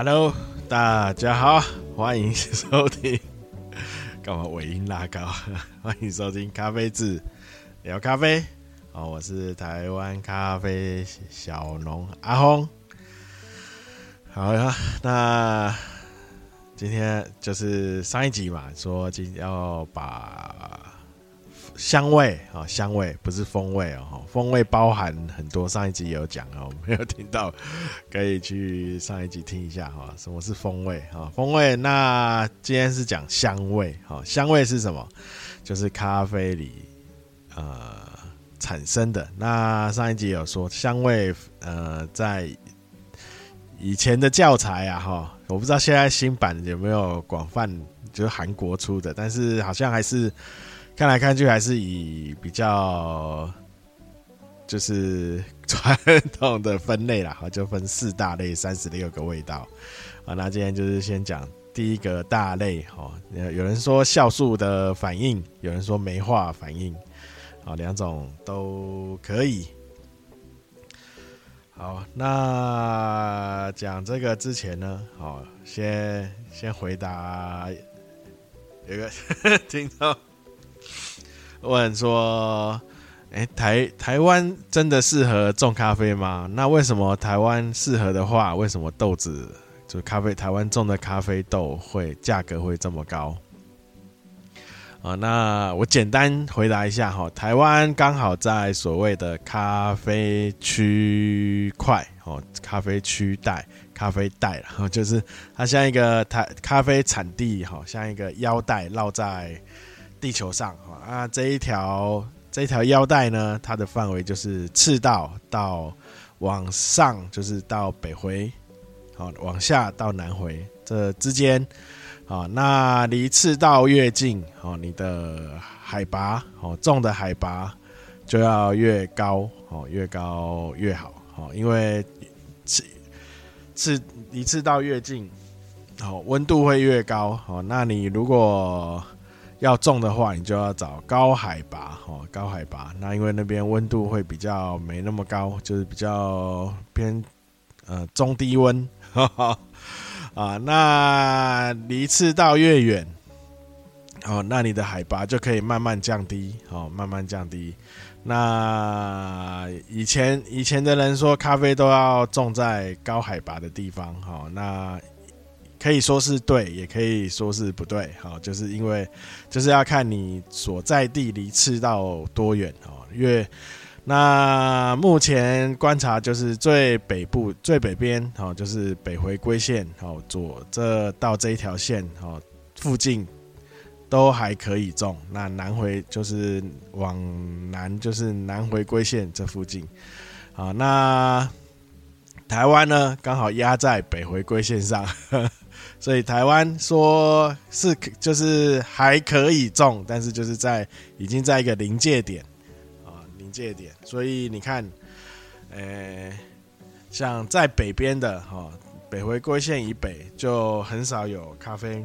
Hello，大家好，欢迎收听。干嘛尾音拉高？欢迎收听咖啡志聊咖啡。哦，我是台湾咖啡小农阿轰。好呀，那今天就是上一集嘛，说今要把。香味啊，香味不是风味哦，风味包含很多。上一集有讲哦，没有听到，可以去上一集听一下哈。什么是风味啊？风味，那今天是讲香味哈。香味是什么？就是咖啡里呃产生的。那上一集有说香味呃，在以前的教材啊哈，我不知道现在新版有没有广泛，就是韩国出的，但是好像还是。看来看去还是以比较就是传统的分类啦，哈，就分四大类，三十六个味道啊。那今天就是先讲第一个大类，哈，有人说酵素的反应，有人说酶化反应，啊，两种都可以。好，那讲这个之前呢，好，先先回答有个 听到。问说：“哎，台台湾真的适合种咖啡吗？那为什么台湾适合的话，为什么豆子就咖啡台湾种的咖啡豆会价格会这么高？啊，那我简单回答一下哈，台湾刚好在所谓的咖啡区块哦，咖啡区带、咖啡带了，就是它像一个台咖啡产地，好像一个腰带绕在。”地球上啊，那这一条这一条腰带呢，它的范围就是赤道到往上就是到北回，好，往下到南回这之间，好，那离赤道越近，好，你的海拔，好，种的海拔就要越高，好，越高越好，好，因为赤赤离赤道越近，好，温度会越高，好，那你如果要种的话，你就要找高海拔哦，高海拔。那因为那边温度会比较没那么高，就是比较偏呃中低温 啊。那离赤道越远，哦，那你的海拔就可以慢慢降低，哦，慢慢降低。那以前以前的人说，咖啡都要种在高海拔的地方，哈，那。可以说是对，也可以说是不对，好，就是因为就是要看你所在地离赤道多远哦。因为那目前观察就是最北部最北边哦，就是北回归线哦，左这到这一条线哦附近都还可以种。那南回就是往南就是南回归线这附近，好，那台湾呢刚好压在北回归线上。所以台湾说是就是还可以种，但是就是在已经在一个临界点啊，临界点。所以你看，呃，像在北边的哈，北回归线以北就很少有咖啡，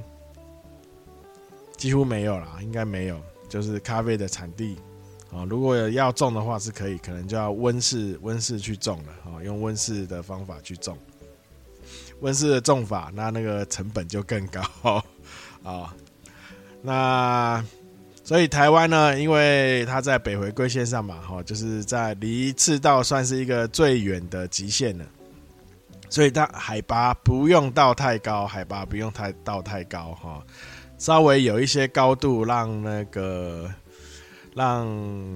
几乎没有啦，应该没有，就是咖啡的产地啊。如果要种的话是可以，可能就要温室温室去种了啊，用温室的方法去种。温室的种法，那那个成本就更高啊、哦。那所以台湾呢，因为它在北回归线上嘛，哈，就是在离赤道算是一个最远的极限了，所以它海拔不用到太高，海拔不用太到太高哈，稍微有一些高度，让那个让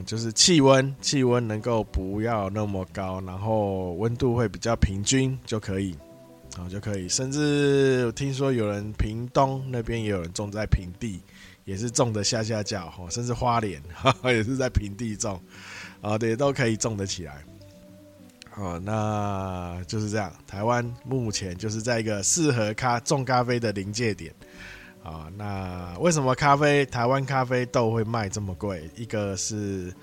就是气温气温能够不要那么高，然后温度会比较平均就可以。哦，就可以，甚至我听说有人屏东那边也有人种在平地，也是种的下下脚，甚至花莲 也是在平地种，啊，对，都可以种得起来。哦，那就是这样。台湾目前就是在一个适合咖种咖啡的临界点。啊，那为什么咖啡台湾咖啡豆会卖这么贵？一个是。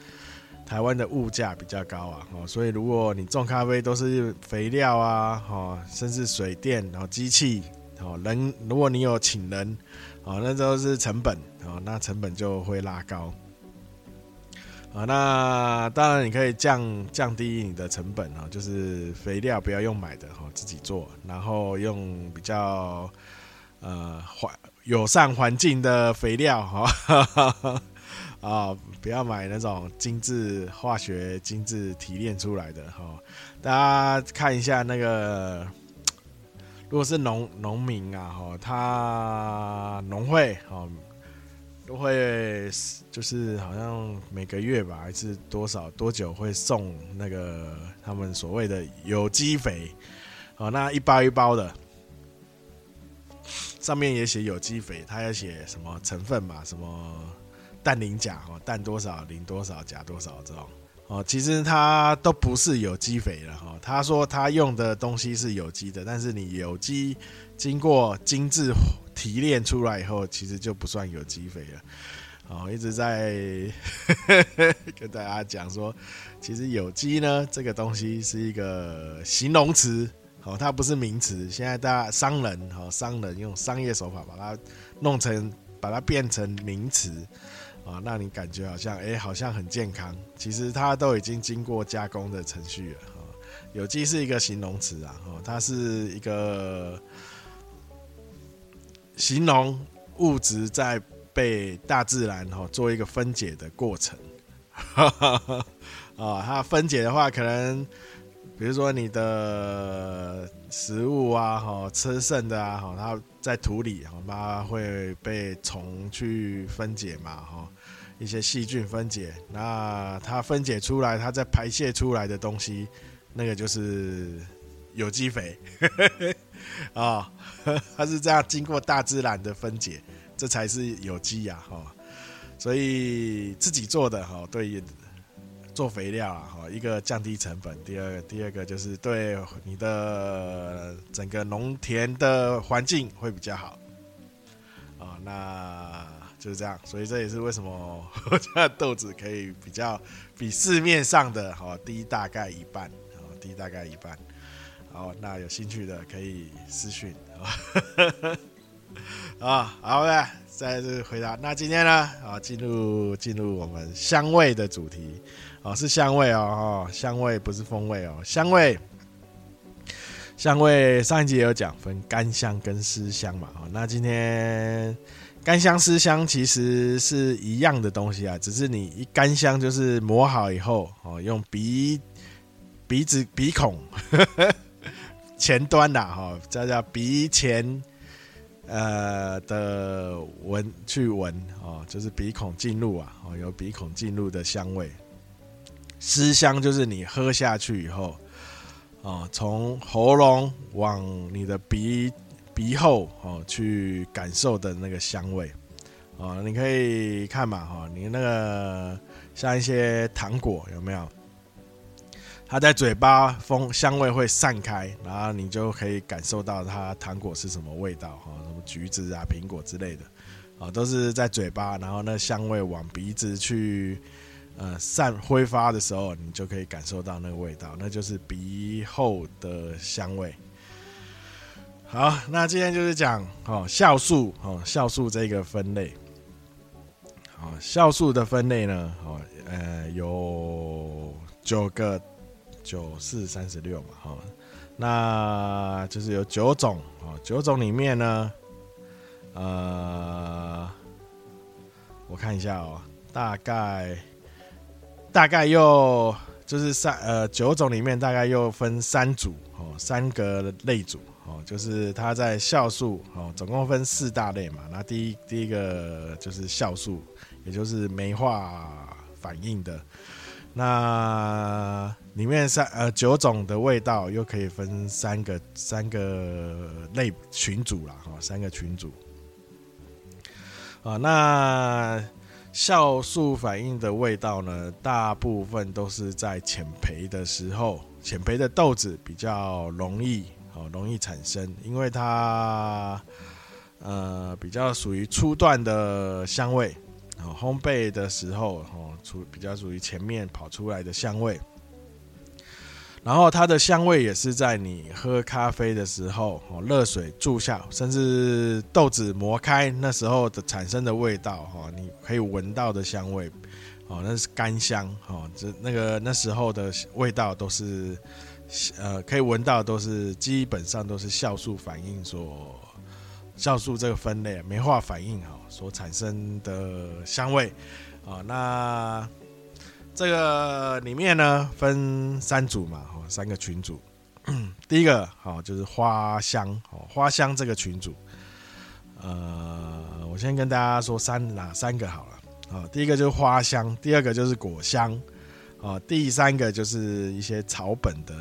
台湾的物价比较高啊，哦，所以如果你种咖啡都是肥料啊，哦，甚至水电，然后机器，哦，人，如果你有请人，哦，那都是成本，哦，那成本就会拉高，啊，那当然你可以降降低你的成本啊，就是肥料不要用买的哈，自己做，然后用比较呃环友善环境的肥料哈，啊，不要买那种精致化学、精致提炼出来的哈。大家看一下那个，如果是农农民啊哈，他农会哈。都会就是好像每个月吧，还是多少多久会送那个他们所谓的有机肥，哦，那一包一包的，上面也写有机肥，它要写什么成分嘛，什么氮磷钾哦，氮多少磷多少钾多少这种哦，其实它都不是有机肥了哈。他说他用的东西是有机的，但是你有机经过精致。提炼出来以后，其实就不算有机肥了。哦，一直在 跟大家讲说，其实有机呢，这个东西是一个形容词，哦，它不是名词。现在大家商人，哦，商人用商业手法把它弄成，把它变成名词，啊，让你感觉好像，哎，好像很健康。其实它都已经经过加工的程序了。有机是一个形容词啊，哦，它是一个。形容物质在被大自然哈做一个分解的过程，啊，它分解的话，可能比如说你的食物啊，哈，吃剩的啊，哈，它在土里，哈，它会被虫去分解嘛，哈，一些细菌分解，那它分解出来，它再排泄出来的东西，那个就是有机肥。啊 它是这样经过大自然的分解，这才是有机呀，哈。所以自己做的哈，对做肥料啊，哈，一个降低成本，第二个，第二个就是对你的整个农田的环境会比较好。啊，那就是这样，所以这也是为什么我家的豆子可以比较比市面上的哈低大概一半，低大概一半。好，那有兴趣的可以私讯啊。好的，再次回答。那今天呢？啊，进入进入我们香味的主题。哦，是香味哦，香味不是风味哦，香味。香味上一集也有讲分干香跟湿香嘛。哦，那今天干香湿香其实是一样的东西啊，只是你一干香就是磨好以后哦，用鼻鼻子鼻孔。前端的哈，叫叫鼻前，呃的闻去闻哦，就是鼻孔进入啊，哦，有鼻孔进入的香味。湿香就是你喝下去以后，哦，从喉咙往你的鼻鼻后哦去感受的那个香味，哦，你可以看嘛，哈，你那个像一些糖果有没有？它在嘴巴风香味会散开，然后你就可以感受到它糖果是什么味道哈，什么橘子啊、苹果之类的，啊，都是在嘴巴，然后那香味往鼻子去呃散挥发的时候，你就可以感受到那个味道，那就是鼻后的香味。好，那今天就是讲哦酵素哦酵素这个分类，好酵素的分类呢，哦呃有九个。九四三十六嘛，哈，那就是有九种啊，九种里面呢，呃，我看一下哦，大概大概又就是三呃九种里面大概又分三组哦，三个类组哦，就是它在酵素哦，总共分四大类嘛，那第一第一个就是酵素，也就是酶化反应的。那里面三呃九种的味道又可以分三个三个类群组了哈，三个群组啊。那酵素反应的味道呢，大部分都是在浅培的时候，浅培的豆子比较容易哦，容易产生，因为它呃比较属于初段的香味。哦烘焙的时候，哦，出比较属于前面跑出来的香味，然后它的香味也是在你喝咖啡的时候，哦，热水注下，甚至豆子磨开那时候的产生的味道，哈，你可以闻到的香味，哦，那是干香哦，这那个那时候的味道都是呃可以闻到，都是基本上都是酵素反应所酵素这个分类酶化反应哈所产生的香味啊。那这个里面呢分三组嘛，哦，三个群组。第一个好就是花香哦，花香这个群组，呃，我先跟大家说三哪三个好了啊。第一个就是花香，第二个就是果香啊，第三个就是一些草本的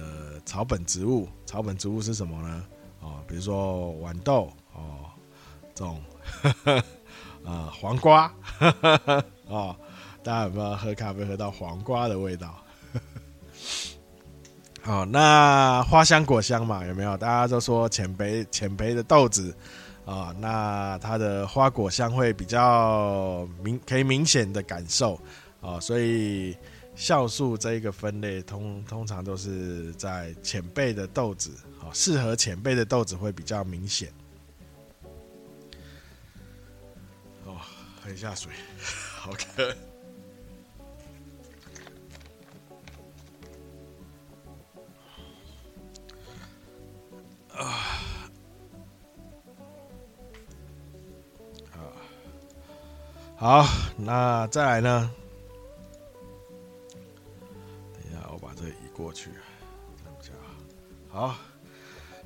草本植物。草本植物是什么呢？哦，比如说豌豆哦，这种 呃黄瓜 哦，大家有没有喝咖啡喝到黄瓜的味道？好，那花香果香嘛，有没有？大家都说浅焙浅焙的豆子啊，那它的花果香会比较明，可以明显的感受啊，所以酵素这一个分类通通常都是在浅焙的豆子啊，适合浅焙的豆子会比较明显。哦，喝一下水，好渴。啊，好，那再来呢？好。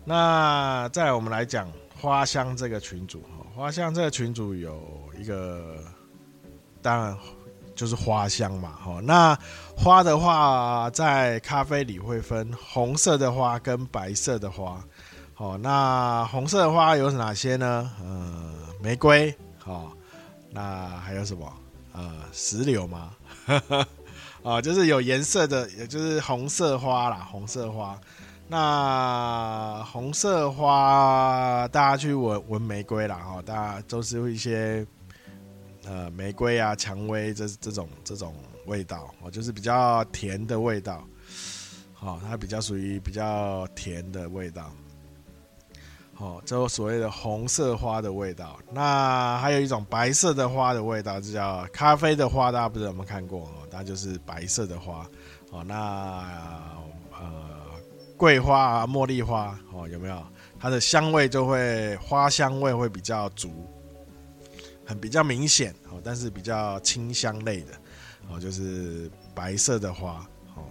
那再来我们来讲花香这个群主哈。花香这个群主有一个，当然就是花香嘛。哈，那花的话，在咖啡里会分红色的花跟白色的花。好，那红色的花有哪些呢？呃，玫瑰，好，那还有什么？呃，石榴吗？啊，就是有颜色的，也就是红色花啦，红色花。那红色花，大家去闻闻玫瑰啦，哈，大家都是一些呃玫瑰啊、蔷薇这这种这种味道，哦，就是比较甜的味道。好，它比较属于比较甜的味道。哦，这所谓的红色花的味道。那还有一种白色的花的味道，就叫咖啡的花。大家不知道有没有看过哦？那就是白色的花。哦，那，桂花啊、茉莉花哦，有没有？它的香味就会花香味会比较足，很比较明显哦，但是比较清香类的哦，就是白色的花哦。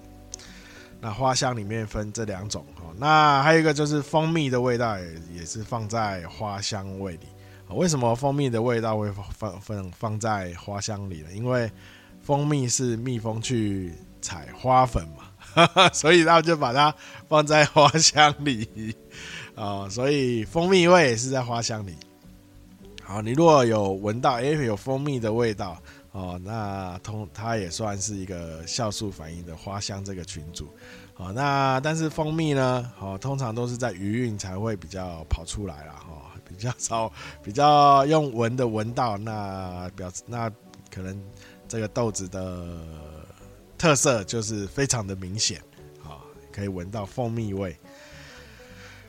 那花香里面分这两种哦，那还有一个就是蜂蜜的味道也也是放在花香味里。为什么蜂蜜的味道会放放放在花香里呢？因为蜂蜜是蜜蜂去采花粉嘛，所以他就把它放在花香里啊，所以蜂蜜味也是在花香里。好，你如果有闻到，哎，有蜂蜜的味道。哦，那通它也算是一个酵素反应的花香这个群组。哦，那但是蜂蜜呢？哦，通常都是在余韵才会比较跑出来了。哦，比较少，比较用闻的闻到，那表那可能这个豆子的特色就是非常的明显。啊，可以闻到蜂蜜味。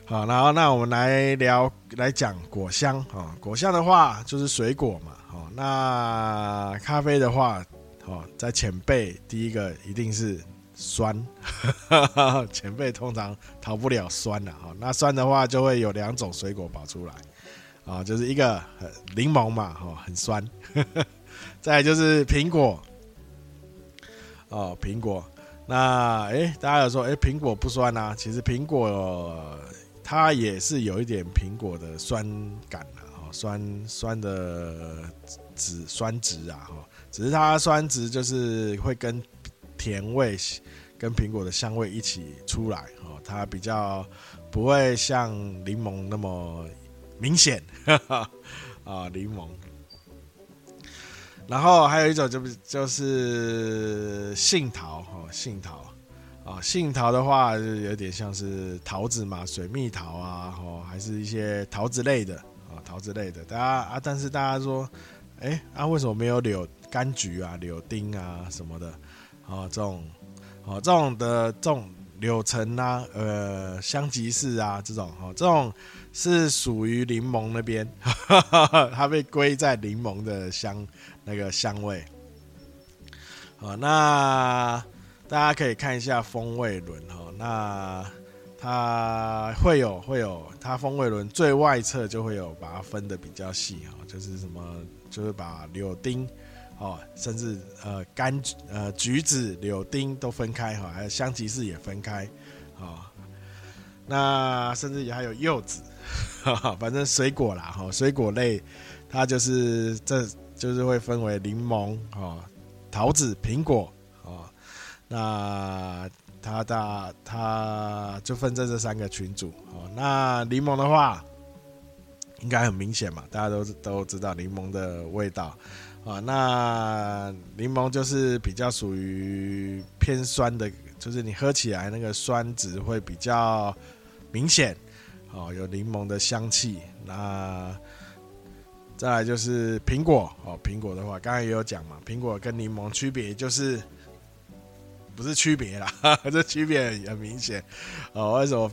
好，然后那我们来聊来讲果香。啊，果香的话就是水果嘛。哦，那咖啡的话，哦，在前辈第一个一定是酸，前辈通常逃不了酸的。哈，那酸的话就会有两种水果跑出来，啊，就是一个柠檬嘛，哈，很酸，再就是苹果，哦，苹果，那哎，大家有说，哎，苹果不酸啊？其实苹果它也是有一点苹果的酸感啊。酸酸的质酸值啊，哈，只是它酸值就是会跟甜味、跟苹果的香味一起出来，哦，它比较不会像柠檬那么明显，啊，柠檬。然后还有一种就是就是杏桃，哦，杏桃，啊，杏桃的话就有点像是桃子嘛，水蜜桃啊，哦，还是一些桃子类的啊。桃子类的，大家啊，但是大家说，哎、啊，为什么没有柳柑橘啊、柳丁啊什么的？哦，这种，哦，这种的这种柳橙啊，呃，香吉士啊，这种，哦，这种是属于柠檬那边，它被归在柠檬的香那个香味。好，那大家可以看一下风味轮哈，那它会有会有它风味轮最外侧就会有把它分得比较细哈，就是什么就是把柳丁哦，甚至呃柑呃橘子、柳丁都分开哈，还有香吉士也分开啊，那甚至也还有柚子。反正水果啦，哈，水果类，它就是这就是会分为柠檬、哈桃子、苹果，啊，那它的它就分在这三个群组，哦，那柠檬的话，应该很明显嘛，大家都都知道柠檬的味道，啊，那柠檬就是比较属于偏酸的，就是你喝起来那个酸值会比较明显。哦，有柠檬的香气。那再来就是苹果哦，苹果的话，刚才也有讲嘛，苹果跟柠檬区别就是不是区别啦，这区别很明显哦。为什么？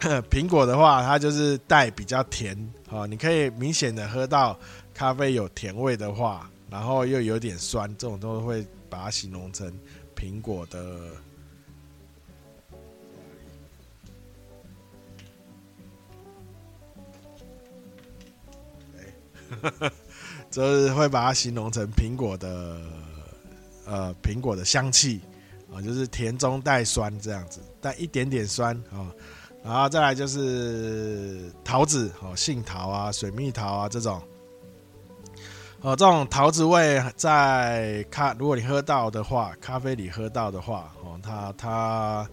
苹果的话，它就是带比较甜哦，你可以明显的喝到咖啡有甜味的话，然后又有点酸，这种都会把它形容成苹果的。就是会把它形容成苹果的，呃，苹果的香气啊，就是甜中带酸这样子，带一点点酸啊，然后再来就是桃子哦，杏桃啊、水蜜桃啊这种，哦，这种桃子味在咖，如果你喝到的话，咖啡里喝到的话，哦，它它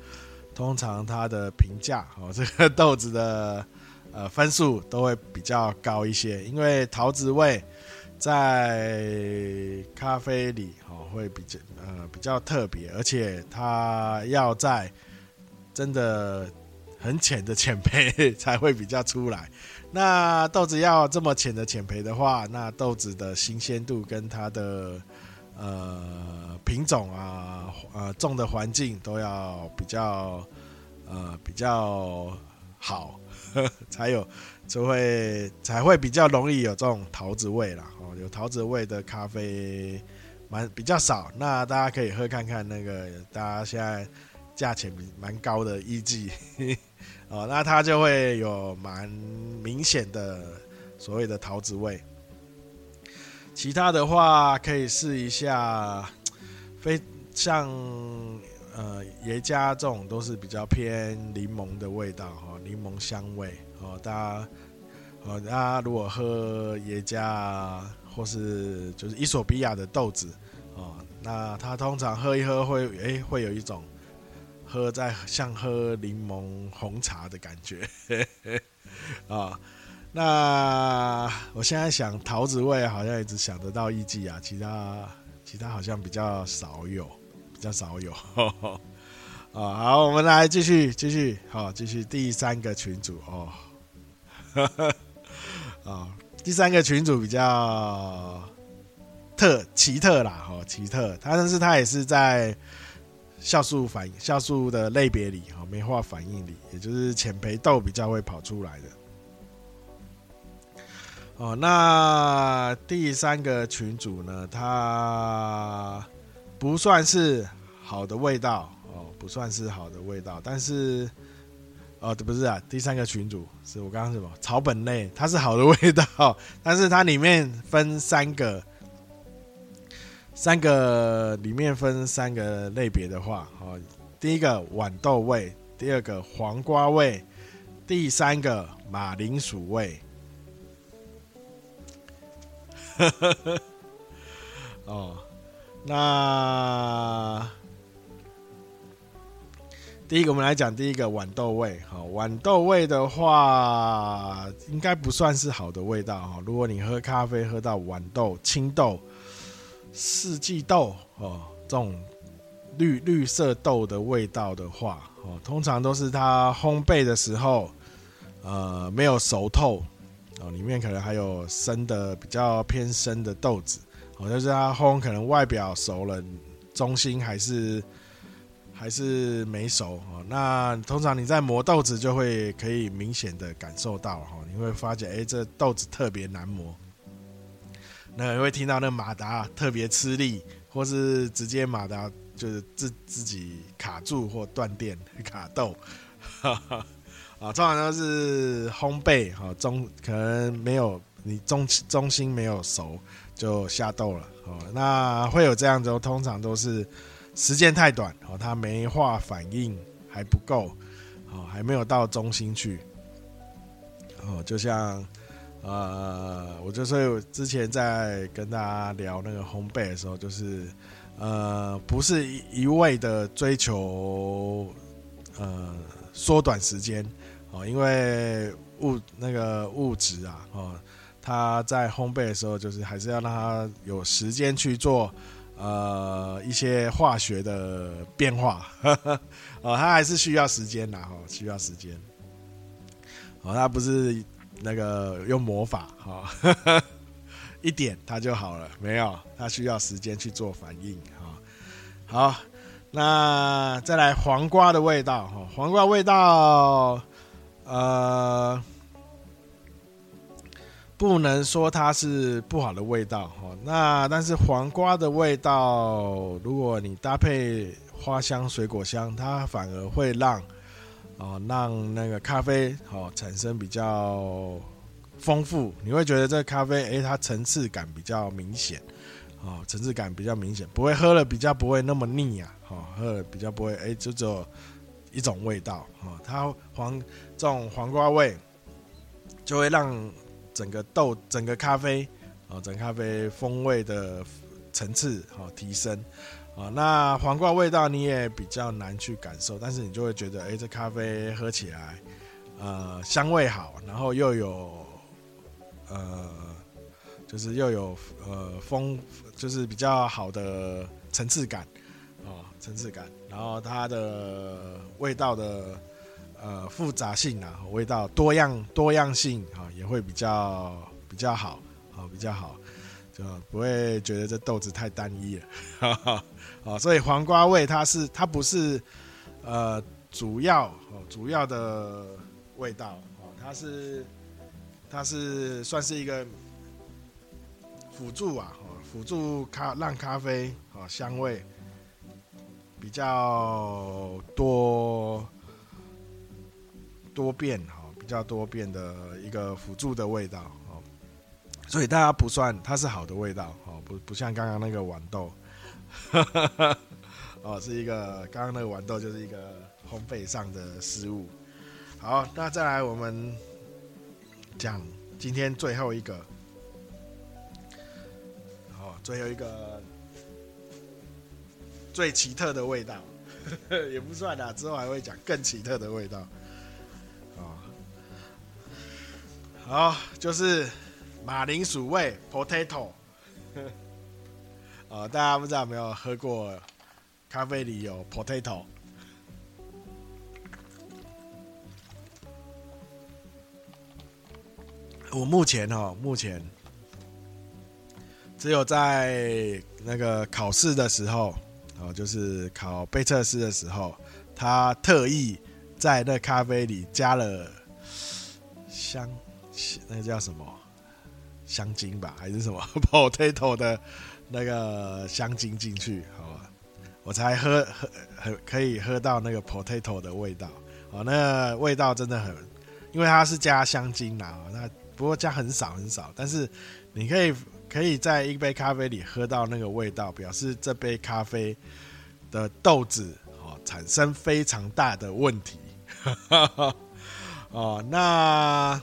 通常它的评价哦，这个豆子的。呃，分数都会比较高一些，因为桃子味在咖啡里哦会比较呃比较特别，而且它要在真的很浅的浅焙才会比较出来。那豆子要这么浅的浅焙的话，那豆子的新鲜度跟它的呃品种啊呃种的环境都要比较呃比较好。才有就会才会比较容易有这种桃子味啦。哦，有桃子味的咖啡蛮比较少，那大家可以喝看看那个大家现在价钱蛮高的艺妓 哦，那它就会有蛮明显的所谓的桃子味。其他的话可以试一下，非像。呃，耶加这种都是比较偏柠檬的味道哈，柠檬香味哦。大家，哦，大家如果喝耶加或是就是伊索比亚的豆子哦，那它通常喝一喝会诶、会有一种喝在像喝柠檬红茶的感觉啊、那我现在想桃子味好像一直想得到一季啊，其他其他好像比较少有。比较少有，啊，好，我们来继续继续，好，继续第三个群主哦，啊，第三个群主比较特奇特啦，哈，奇特，它但是它也是在酵素反应酵素的类别里，哈，酶化反应里，也就是浅培豆比较会跑出来的。哦，那第三个群主呢，它。不算是好的味道哦，不算是好的味道，但是哦，不是啊，第三个群主是我刚刚什么草本类，它是好的味道，但是它里面分三个，三个里面分三个类别的话，哦，第一个豌豆味，第二个黄瓜味，第三个马铃薯味，哦。那第一个，我们来讲第一个豌豆味。好，豌豆味的话，应该不算是好的味道哈。如果你喝咖啡喝到豌豆、青豆、四季豆哦，这种绿绿色豆的味道的话，哦，通常都是它烘焙的时候，呃，没有熟透哦，里面可能还有生的比较偏生的豆子。我，就是它烘可能外表熟了，中心还是还是没熟哦。那通常你在磨豆子就会可以明显的感受到哈，你会发觉哎，这豆子特别难磨。那你会听到那马达特别吃力，或是直接马达就是自自己卡住或断电 卡豆，啊，通常都是烘焙哈中可能没有你中中心没有熟就下豆了哦，那会有这样子，通常都是时间太短哦，它没化反应还不够哦，还没有到中心去哦，就像。呃，我就是之前在跟大家聊那个烘焙的时候，就是呃，不是一一味的追求呃缩短时间哦，因为物那个物质啊，哦，它在烘焙的时候，就是还是要让它有时间去做呃一些化学的变化，呵 呵哦，它还是需要时间的哈，需要时间，哦，它不是。那个用魔法哈，一点它就好了，没有，它需要时间去做反应哈。好，那再来黄瓜的味道哈，黄瓜味道，呃，不能说它是不好的味道哈。那但是黄瓜的味道，如果你搭配花香、水果香，它反而会让。哦，让那个咖啡哦产生比较丰富，你会觉得这咖啡诶，它层次感比较明显，哦，层次感比较明显，不会喝了比较不会那么腻啊，哦，喝了比较不会诶，就只有一种味道，哦，它黄这种黄瓜味就会让整个豆整个咖啡啊，整咖啡风味的层次好提升。啊，那黄瓜味道你也比较难去感受，但是你就会觉得，哎，这咖啡喝起来，呃，香味好，然后又有，呃，就是又有呃风，就是比较好的层次感，哦，层次感，然后它的味道的呃复杂性啊，味道多样多样性啊，也会比较比较好，啊，比较好。就不会觉得这豆子太单一了，哈哈，啊，所以黄瓜味它是它不是呃主要哦主要的味道哦，它是它是算是一个辅助啊，辅助咖让咖啡啊香味比较多多变哈，比较多变的一个辅助的味道哦。所以大家不算它是好的味道哦，不不像刚刚那个豌豆，哦，是一个刚刚那个豌豆就是一个烘焙上的失误。好，那再来我们讲今天最后一个，好，最后一个最奇特的味道，也不算啦，之后还会讲更奇特的味道。好，就是。马铃薯味 potato，呃，大家不知道有没有喝过咖啡里有 potato？我目前哦，目前只有在那个考试的时候，哦，就是考杯测试的时候，他特意在那咖啡里加了香，那个叫什么？香精吧，还是什么 potato 的那个香精进去，好吧，我才喝喝很可以喝到那个 potato 的味道，哦，那个味道真的很，因为它是加香精啦，那不过加很少很少，但是你可以可以在一杯咖啡里喝到那个味道，表示这杯咖啡的豆子哦产生非常大的问题，哦，那。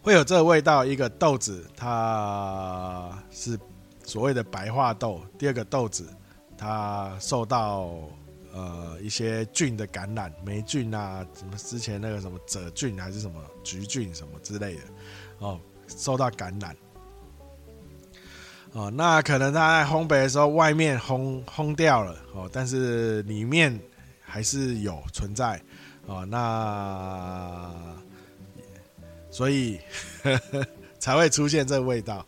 会有这个味道，一个豆子它是所谓的白化豆，第二个豆子它受到呃一些菌的感染，霉菌啊，什么之前那个什么褶菌还是什么橘菌什么之类的哦，受到感染哦，那可能它在烘焙的时候外面烘烘掉了哦，但是里面还是有存在哦，那。所以呵呵 才会出现这味道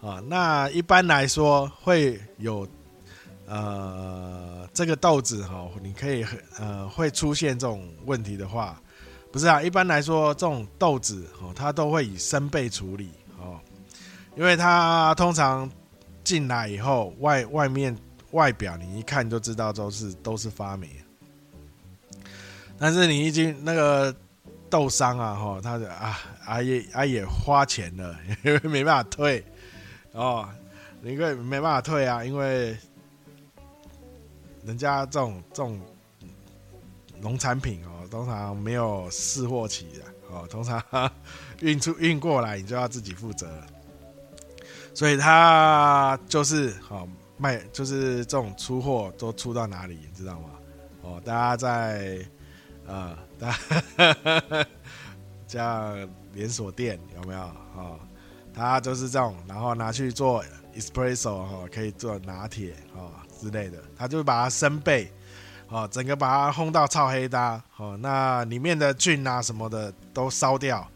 啊。那一般来说会有呃这个豆子哈，你可以呃会出现这种问题的话，不是啊？一般来说这种豆子哦，它都会以生焙处理哦，因为它通常进来以后，外外面外表你一看就知道都是都是发霉。但是你已经那个豆商啊，哈，他的啊啊也啊也花钱了，因为没办法退哦，因为没办法退啊，因为人家这种这种农产品哦，通常没有试货期的哦，通常运出运过来你就要自己负责。所以他就是哦卖，就是这种出货都出到哪里，你知道吗？哦，大家在啊，大家像连锁店有没有？哦，他就是这种，然后拿去做 espresso 哈，可以做拿铁哦之类的，他就把它生焙，哦，整个把它烘到超黑搭，哦，那里面的菌啊什么的都烧掉，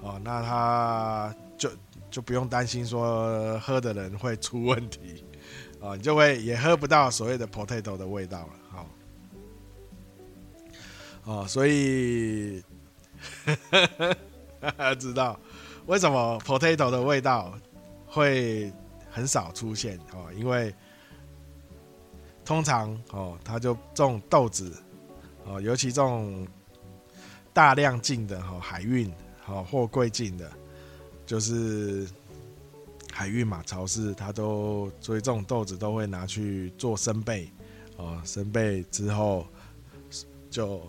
哦，那他就。就不用担心说喝的人会出问题，哦，你就会也喝不到所谓的 potato 的味道了，好，哦，哦所以 知道为什么 potato 的味道会很少出现哦，因为通常哦，它就种豆子哦，尤其这种大量进的哈海运好货柜进的。就是海运嘛，超市，它都所以这种豆子都会拿去做生焙，哦，生焙之后就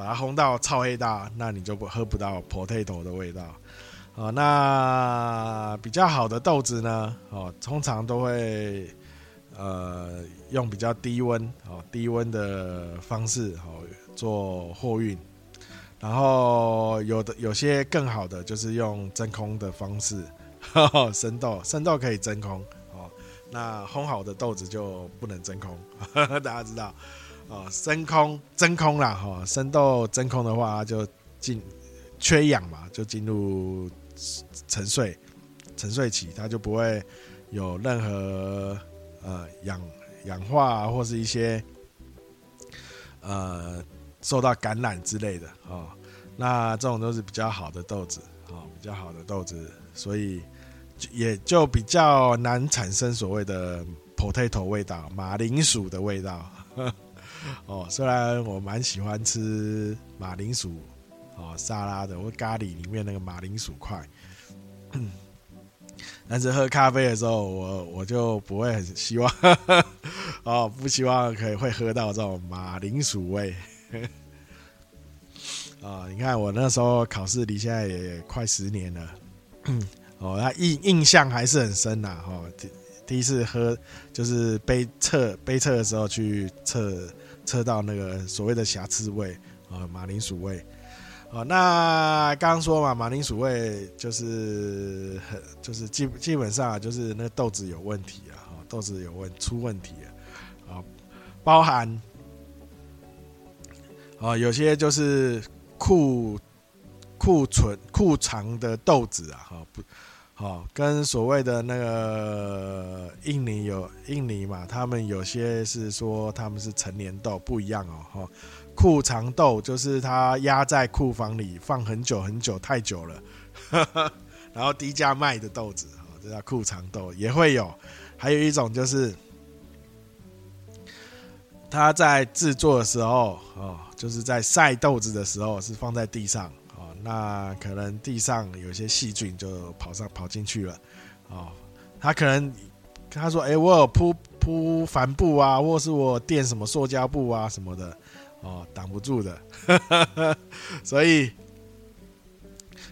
把它烘到超黑大，那你就不喝不到 potato 的味道，哦，那比较好的豆子呢，哦，通常都会呃用比较低温哦低温的方式哦做货运。然后有的有些更好的就是用真空的方式，呵呵生豆生豆可以真空哦，那烘好的豆子就不能真空，呵 呵大家知道哦，真空真空啦哈，生豆真空的话就进缺氧嘛，就进入沉睡沉睡期，它就不会有任何呃氧氧化或是一些呃。受到感染之类的哦，那这种都是比较好的豆子哦，比较好的豆子，所以也就比较难产生所谓的 potato 味道、马铃薯的味道。哦，虽然我蛮喜欢吃马铃薯哦沙拉的或咖喱里面那个马铃薯块，但是喝咖啡的时候，我我就不会很希望 哦，不希望可以会喝到这种马铃薯味。啊、哦，你看我那时候考试离现在也快十年了，哦，那印印象还是很深呐，哈、哦，第第一次喝就是杯测杯测的时候去测测到那个所谓的瑕疵味啊、马铃薯味，哦，那刚刚说嘛，马铃薯味就是很就是基基本上就是那豆子有问题啊，哦，豆子有问出问题啊，啊，包含。哦，有些就是库库存库藏的豆子啊，哈不，好跟所谓的那个印尼有印尼嘛，他们有些是说他们是陈年豆不一样哦，哈，库藏豆就是它压在库房里放很久很久太久了，然后低价卖的豆子，哦，这叫库藏豆也会有，还有一种就是。他在制作的时候，哦，就是在晒豆子的时候是放在地上，那可能地上有些细菌就跑上跑进去了，哦，他可能他说，哎，我有铺铺帆布啊，或是我垫什么塑胶布啊什么的，哦，挡不住的，所以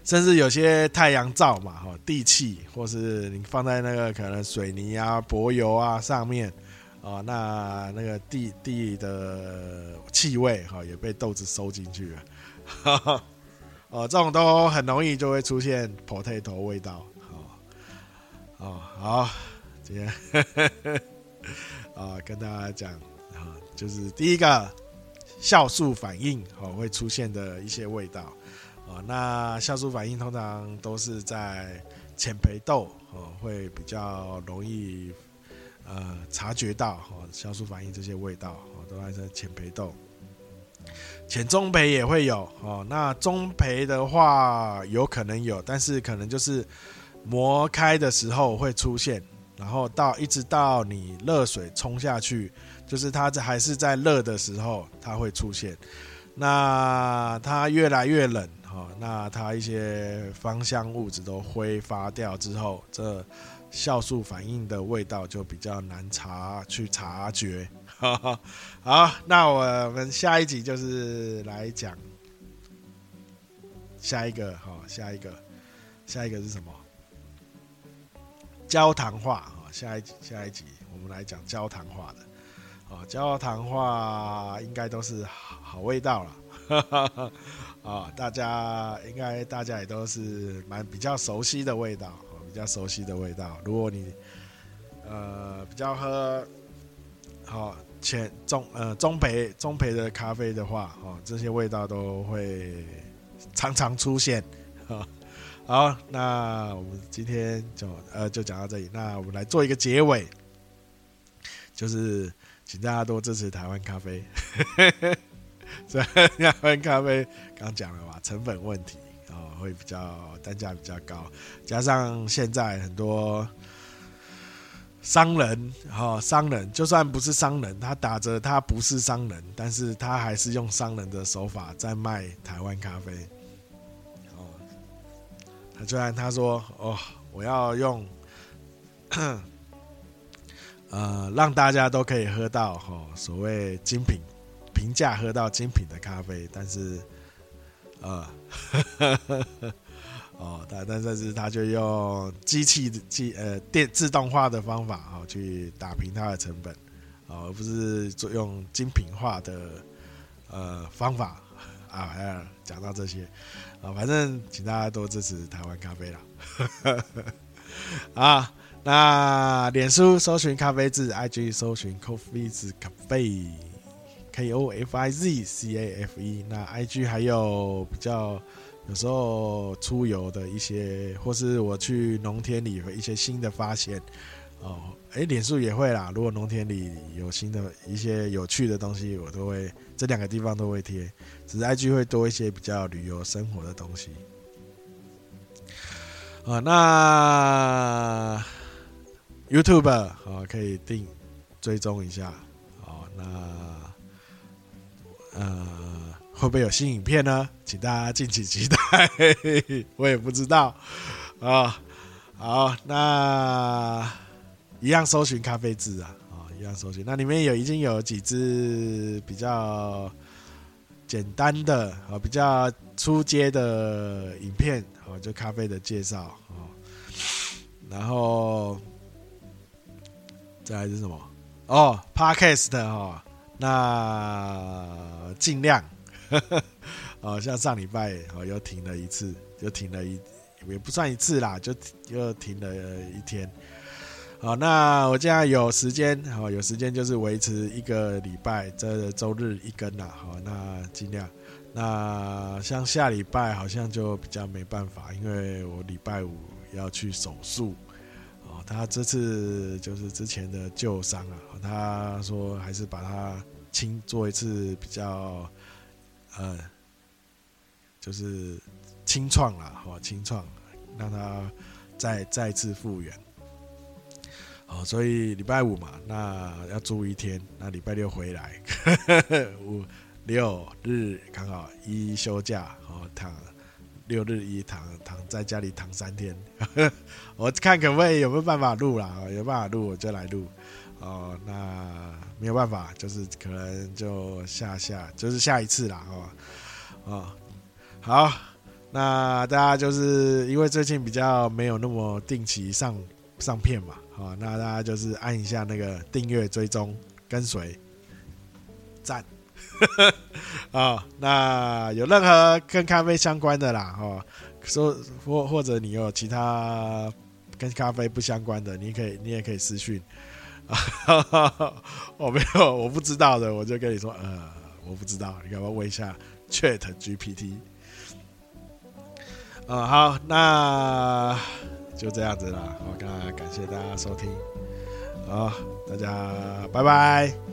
甚至有些太阳照嘛，哈，地气或是你放在那个可能水泥啊、柏油啊上面。哦，那那个地地的气味哈也被豆子收进去了，哈哈哦，这种都很容易就会出现 potato 味道，哦，哦，好，今天啊 跟大家讲啊，就是第一个酵素反应哦会出现的一些味道，哦，那酵素反应通常都是在浅焙豆哦会比较容易。呃，察觉到哦，酵素反应这些味道哦，都还在浅焙豆，浅中培也会有哦。那中培的话，有可能有，但是可能就是磨开的时候会出现然后到一直到你热水冲下去，就是它还是在热的时候，它会出现。那它越来越冷，哦，那它一些芳香物质都挥发掉之后，这酵素反应的味道就比较难察去察觉。好，那我们下一集就是来讲下一个，好，下一个，下一个是什么？焦糖化啊，下一集下一集我们来讲焦糖化的，啊，焦糖化应该都是好味道了，啊，大家应该大家也都是蛮比较熟悉的味道，比较熟悉的味道。如果你呃比较喝好前中呃中培中培的咖啡的话，哦，这些味道都会常常出现，啊。好，那我们今天就呃就讲到这里。那我们来做一个结尾，就是请大家多支持台湾咖啡。这台湾咖啡刚讲了吧，成本问题、哦，会比较单价比较高，加上现在很多商人哈、哦，商人就算不是商人，他打着他不是商人，但是他还是用商人的手法在卖台湾咖啡。哦，他虽然他说：“哦，我要用，呃，让大家都可以喝到哈、哦，所谓精品、平价喝到精品的咖啡，但是，呃，哦，但但是他就用机器机呃电自动化的方法啊、哦，去打平它的成本，哦，而不是做用精品化的呃方法啊，还要讲到这些。”啊，反正请大家多支持台湾咖啡啦！啊，那脸书搜寻咖啡字，IG 搜寻 coffee 字 Cafe，K O F I Z C A F E。那 IG 还有比较有时候出游的一些，或是我去农田里的一些新的发现哦。哎，脸书也会啦。如果农田里有新的一些有趣的东西，我都会这两个地方都会贴。只是 IG 会多一些比较旅游生活的东西。啊，那 YouTube 啊可以定追踪一下。好，那呃会不会有新影片呢？请大家敬请期待。我也不知道啊。好，那。一样搜寻咖啡字啊，啊，一样搜寻。那里面有已经有几支比较简单的啊，比较初阶的影片，啊，就咖啡的介绍啊。然后再来是什么？哦，Podcast 哈，那尽量，哦，像上礼拜哦又停了一次，又停了一也不算一次啦，就又停了一天。好，那我现在有时间，好，有时间就是维持一个礼拜，这周日一更啦。好，那尽量。那像下礼拜好像就比较没办法，因为我礼拜五要去手术。哦，他这次就是之前的旧伤啊，他说还是把它清做一次比较，呃，就是清创啦，好，清创，让他再再次复原。哦，所以礼拜五嘛，那要住一天，那礼拜六回来，五六日刚好一休假，哦，躺六日一躺躺在家里躺三天，我看可不可以有没有办法录啦，有办法录我就来录，哦，那没有办法，就是可能就下下就是下一次啦，哦，哦，好，那大家就是因为最近比较没有那么定期上上片嘛。好，那大家就是按一下那个订阅、追踪、跟随、赞。啊，那有任何跟咖啡相关的啦，哦，说或或者你有其他跟咖啡不相关的，你可以你也可以私讯。啊，我没有我不知道的，我就跟你说，呃，我不知道，你要不要问一下 Chat GPT？啊，好，那。就这样子了，好，感谢大家收听，好，大家拜拜。